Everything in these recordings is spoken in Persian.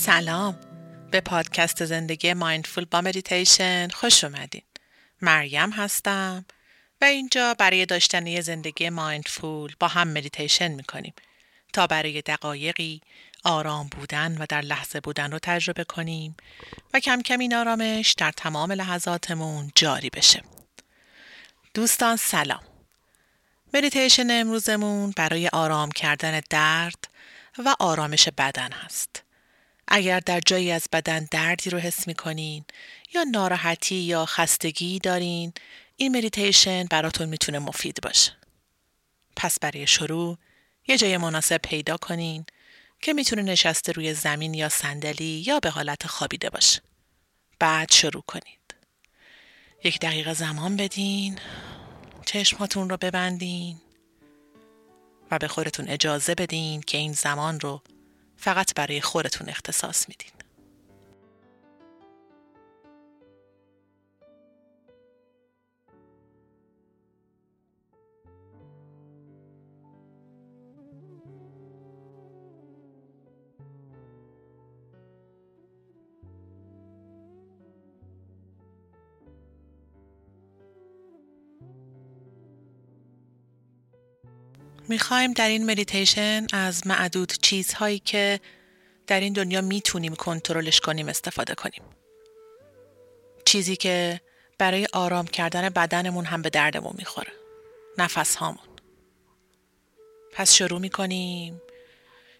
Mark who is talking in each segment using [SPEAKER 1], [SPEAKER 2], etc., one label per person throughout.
[SPEAKER 1] سلام. به پادکست زندگی mindful با مدیتیشن خوش اومدین. مریم هستم و اینجا برای داشتن یه زندگی mindful با هم مدیتیشن می‌کنیم تا برای دقایقی آرام بودن و در لحظه بودن رو تجربه کنیم و کم کم این آرامش در تمام لحظاتمون جاری بشه. دوستان سلام. مدیتیشن امروزمون برای آرام کردن درد و آرامش بدن هست. اگر در جایی از بدن دردی رو حس می کنین یا ناراحتی یا خستگی دارین این مدیتیشن براتون می‌تونه مفید باشه. پس برای شروع یه جای مناسب پیدا کنین که می‌تونه نشسته روی زمین یا صندلی یا به حالت خوابیده باشه. بعد شروع کنید. یک دقیقه زمان بدین چشماتون رو ببندین و به خودتون اجازه بدین که این زمان رو فقط برای خودتون اختصاص میدین. می‌خوایم در این مدیتیشن از معدود چیزهایی که در این دنیا می‌تونیم کنترلش کنیم استفاده کنیم. چیزی که برای آرام کردن بدنمون هم به دردمون می‌خوره. نفس هامون. پس شروع می‌کنیم.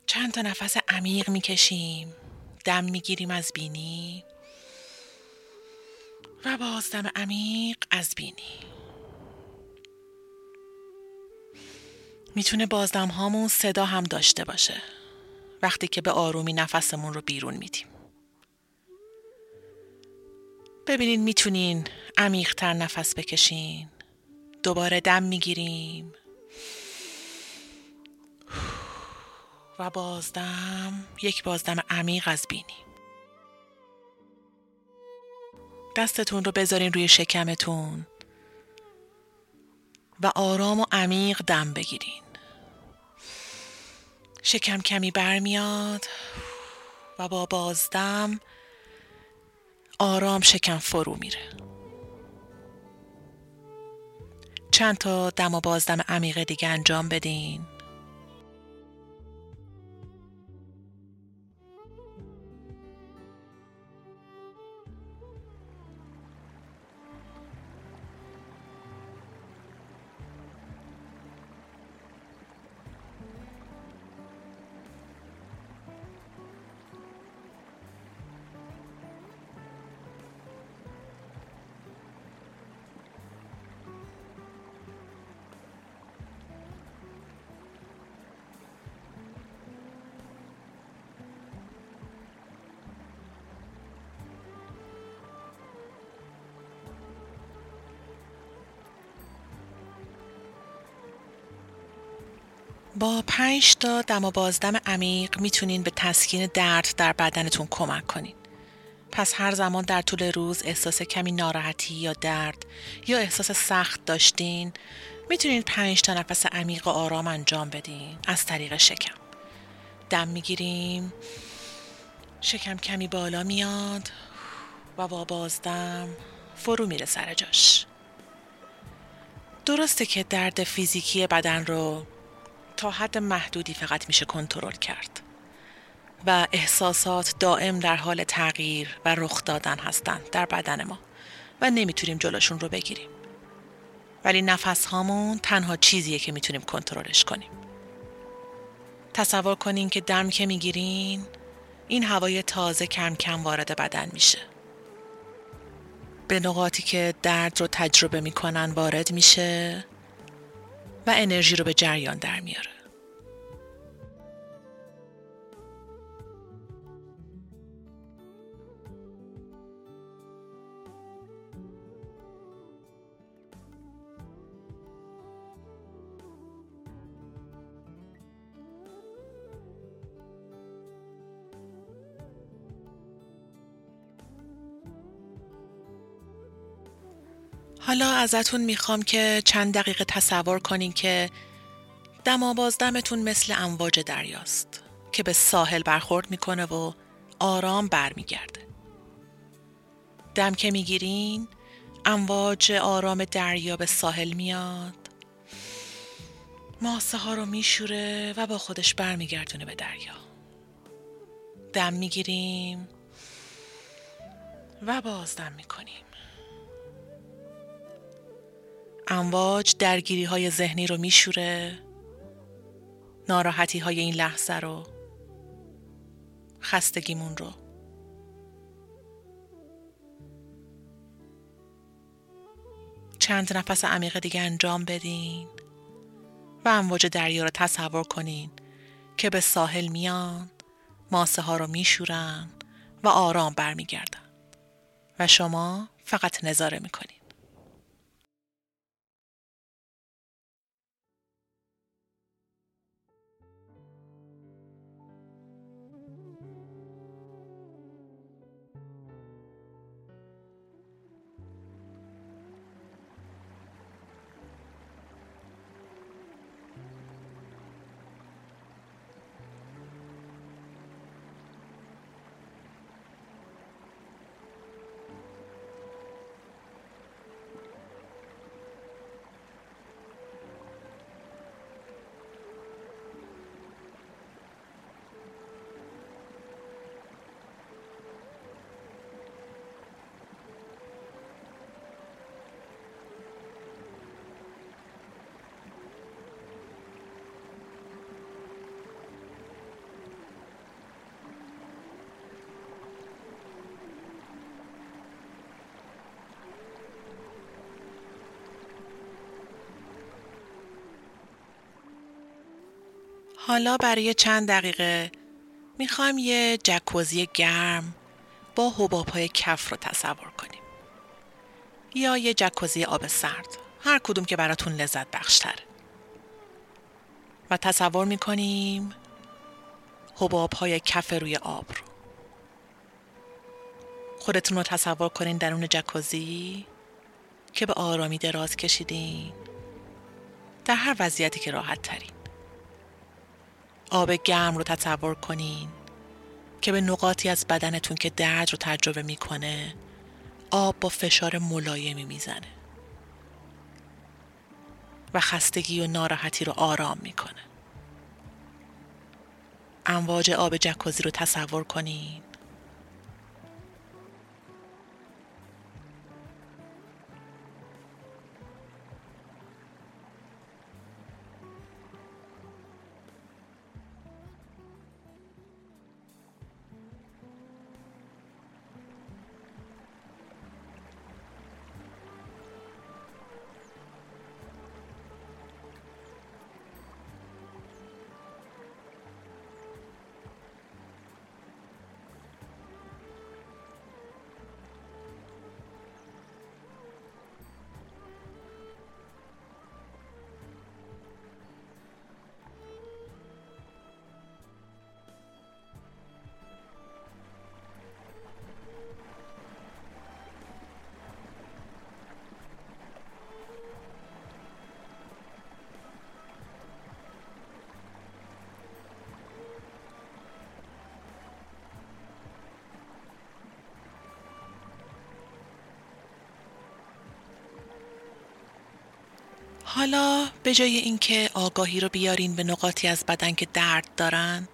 [SPEAKER 1] چند تا نفس عمیق می‌کشیم. دم می‌گیریم از بینی. و باز دم عمیق از بینی. می‌تونه بازدم هامون صدا هم داشته باشه. وقتی که به آرومی نفسمون رو بیرون میدیم. ببینین می‌تونین عمیقتر نفس بکشین. دوباره دم می‌گیریم. و بازدم یک بازدم عمیق از بینی. دستتون رو بذارین روی شکمتون. و آرام و عمیق دم بگیرین. شکم کمی برمیاد و با بازدم آرام شکم فرو میره. چند تا دم و بازدم عمیق دیگه انجام بدین. با پنج تا دم و بازدم عمیق می‌تونین به تسکین درد در بدنتون کمک کنین. پس هر زمان در طول روز احساس کمی ناراحتی یا درد یا احساس سخت داشتین می‌تونین پنج تا نفس عمیق و آرام انجام بدین از طریق شکم. دم می‌گیریم شکم کمی بالا میاد و با بازدم فرو میره سر جاش. درسته که درد فیزیکی بدن رو تا حد محدودی فقط میشه کنترل کرد. و احساسات دائم در حال تغییر و رخ دادن هستند در بدن ما و نمی‌تونیم جلوشون رو بگیریم. ولی نفس هامون تنها چیزیه که می‌تونیم کنترلش کنیم. تصور کنین که دم که می‌گیرین این هوای تازه کم کم وارد بدن میشه. به نقاطی که درد رو تجربه می‌کنن وارد میشه. و انرژی رو به جریان در میاره. حالا ازتون می‌خوام که چند دقیقه تصور کنین که دما بازدمتون مثل امواج دریاست که به ساحل برخورد می‌کنه و آرام برمیگرده. دم که می‌گیرین امواج آرام دریا به ساحل میاد. ماسه ها رو میشوره و با خودش برمیگردونه به دریا. دم می‌گیریم و باز دم می‌کنیم. امواج درگیری های ذهنی رو میشوره ناراحتی های این لحظه رو خستگیمون رو. چند نفس عمیق دیگه انجام بدین و امواج دریا رو تصور کنین که به ساحل میان ماسه ها رو میشورن و آرام برمیگردن و شما فقط نظاره می‌کنین. حالا برای چند دقیقه می‌خوایم یه جکوزی گرم با حباب های کف رو تصور کنیم. یا یه جکوزی آب سرد. هر کدوم که براتون لذت بخشتره. و تصور می‌کنیم حباب های کف روی آب رو. خودتون رو تصور کنین درون جکوزی که به آرامی دراز کشیدین در هر وضعیتی که راحت ترین. آب گرم رو تصور کنین که به نقاطی از بدنتون که درد رو تجربه می‌کنه آب با فشار ملایمی می‌زنه. و خستگی و ناراحتی رو آرام می‌کنه. امواج آب جکوزی رو تصور کنین. حالا به جای اینکه آگاهی رو بیارین به نقاطی از بدن که درد دارن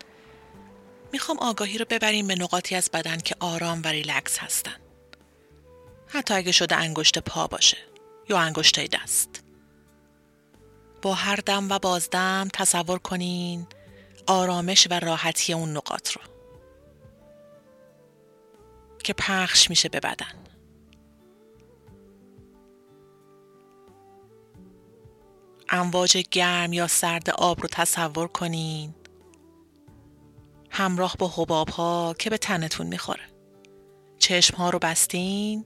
[SPEAKER 1] می‌خوام آگاهی رو ببرین به نقاطی از بدن که آرام و ریلکس هستن. حتی اگه شده انگشت پا باشه یا انگشت دست. با هر دم و بازدم تصور کنین آرامش و راحتی اون نقاط رو که پخش میشه به بدن. امواج گرم یا سرد آب رو تصور کنین. همراه با حباب ها که به تنتون می‌خوره. چشم ها رو بستین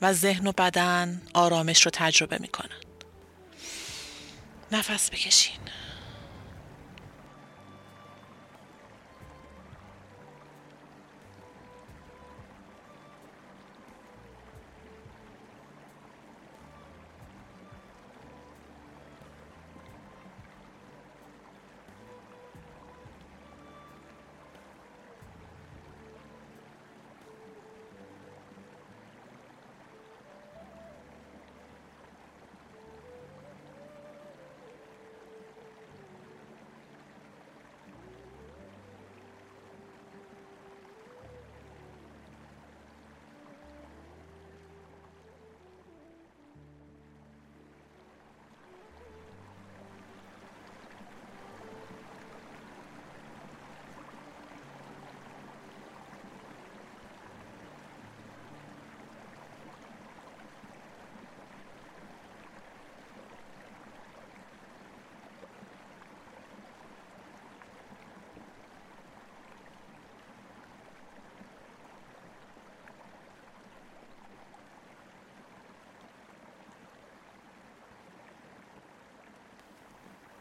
[SPEAKER 1] و ذهن و بدن آرامش رو تجربه می‌کنن. نفس بکشین.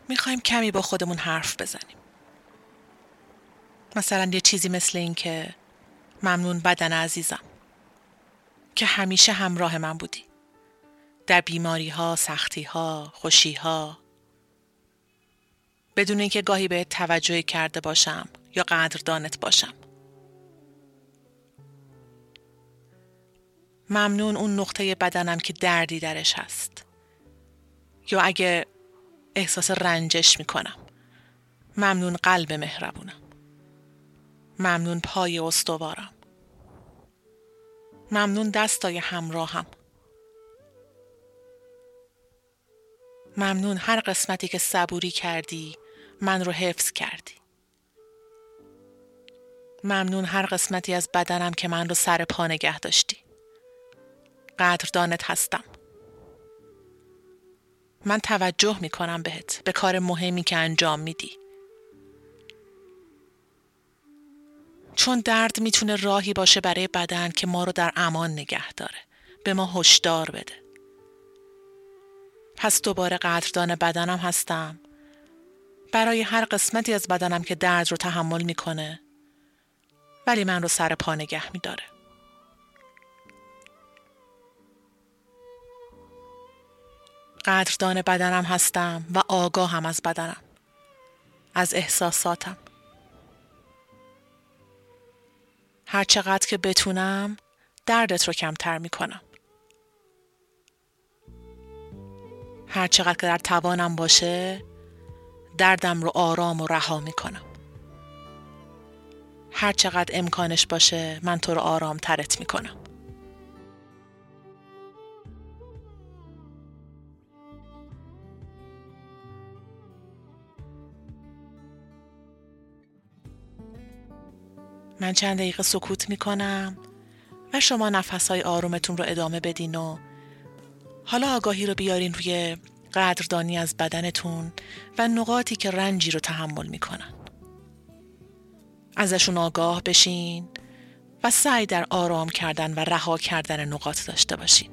[SPEAKER 1] می‌خوایم کمی با خودمون حرف بزنیم. مثلا یه چیزی مثل این که ممنون بدن عزیزم که همیشه همراه من بودی. در بیماری ها، سختی ها، خوشی ها بدون اینکه گاهی به توجه کرده باشم یا قدردانت باشم. ممنون اون نقطه بدنم که دردی درش هست. یا اگه احساس رنجش می‌کنم. ممنون قلب مهربونم. ممنون پای استوارم. ممنون دستای همراهم. ممنون هر قسمتی که صبوری کردی من رو حفظ کردی. ممنون هر قسمتی از بدنم که من رو سر پا نگه داشتی. قدردانت هستم. من توجه می کنم بهت به کار مهمی که انجام میدی. چون درد می‌تونه راهی باشه برای بدن که ما رو در امان نگه داره. به ما هشدار بده. پس دوباره قدردان بدنم هستم. برای هر قسمتی از بدنم که درد رو تحمل می‌کنه ولی من رو سر پا نگه میداره. قدردان بدنم هستم و آگاهم از بدنم از احساساتم. هر چقدر که بتونم دردت رو کمتر می‌کنم. هر چقدر که در توانم باشه دردم رو آرام و رها می‌کنم. هر چقدر امکانش باشه من تو رو آرام ترت می‌کنم. من چند دقیقه سکوت می کنم و شما نفسهای آرومتون رو ادامه بدین و حالا آگاهی رو بیارین روی قدردانی از بدنتون و نقاطی که رنجی رو تحمل می‌کنن. ازشون آگاه بشین و سعی در آرام کردن و رها کردن نقاط داشته باشین.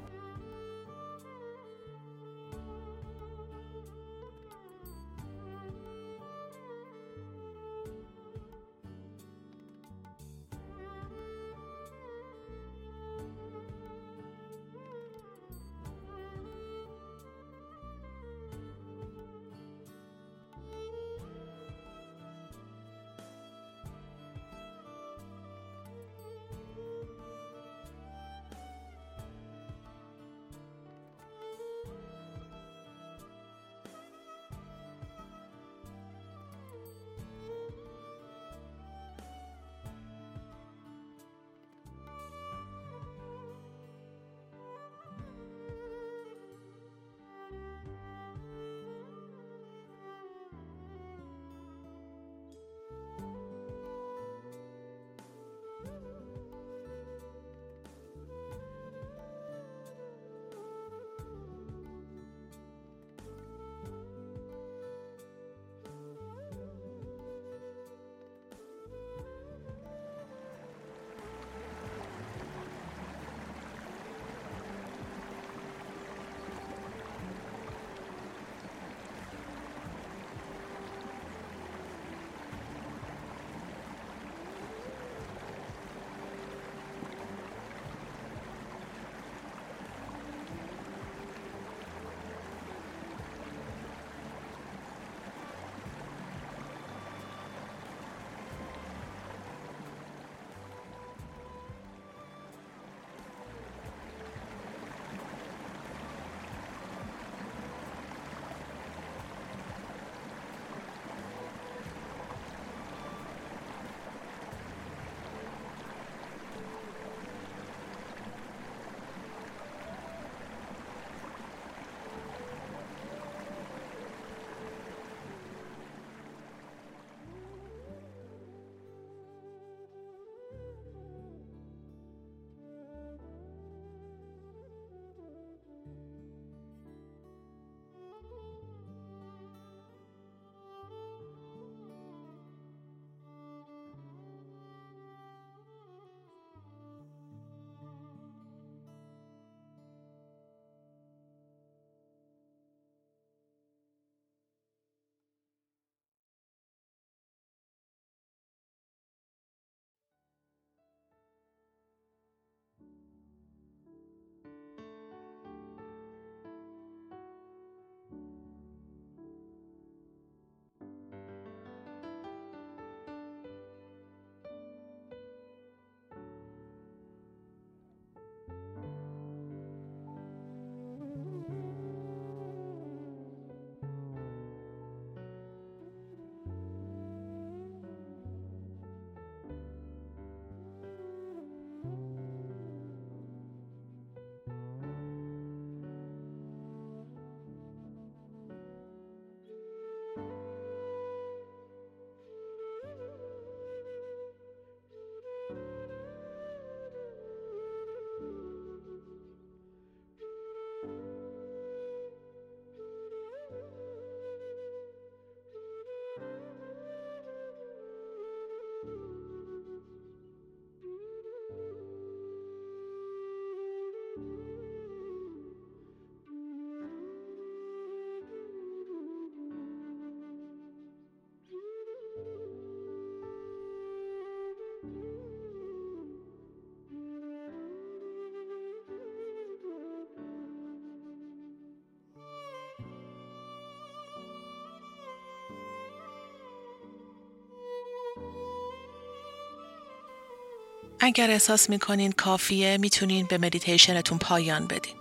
[SPEAKER 1] اگر احساس می‌کنین کافیه می‌تونین به مدیتیشنتون پایان بدین.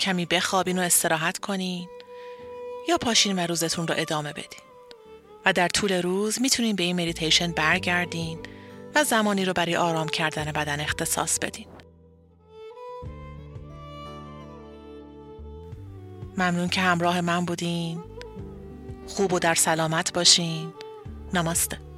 [SPEAKER 1] کمی بخوابین و استراحت کنین یا پاشین و روزتون رو ادامه بدین. و در طول روز می‌تونین به این مدیتیشن برگردین و زمانی رو برای آرام کردن بدن اختصاص بدین. ممنون که همراه من بودین. خوب و در سلامت باشین. نماسته.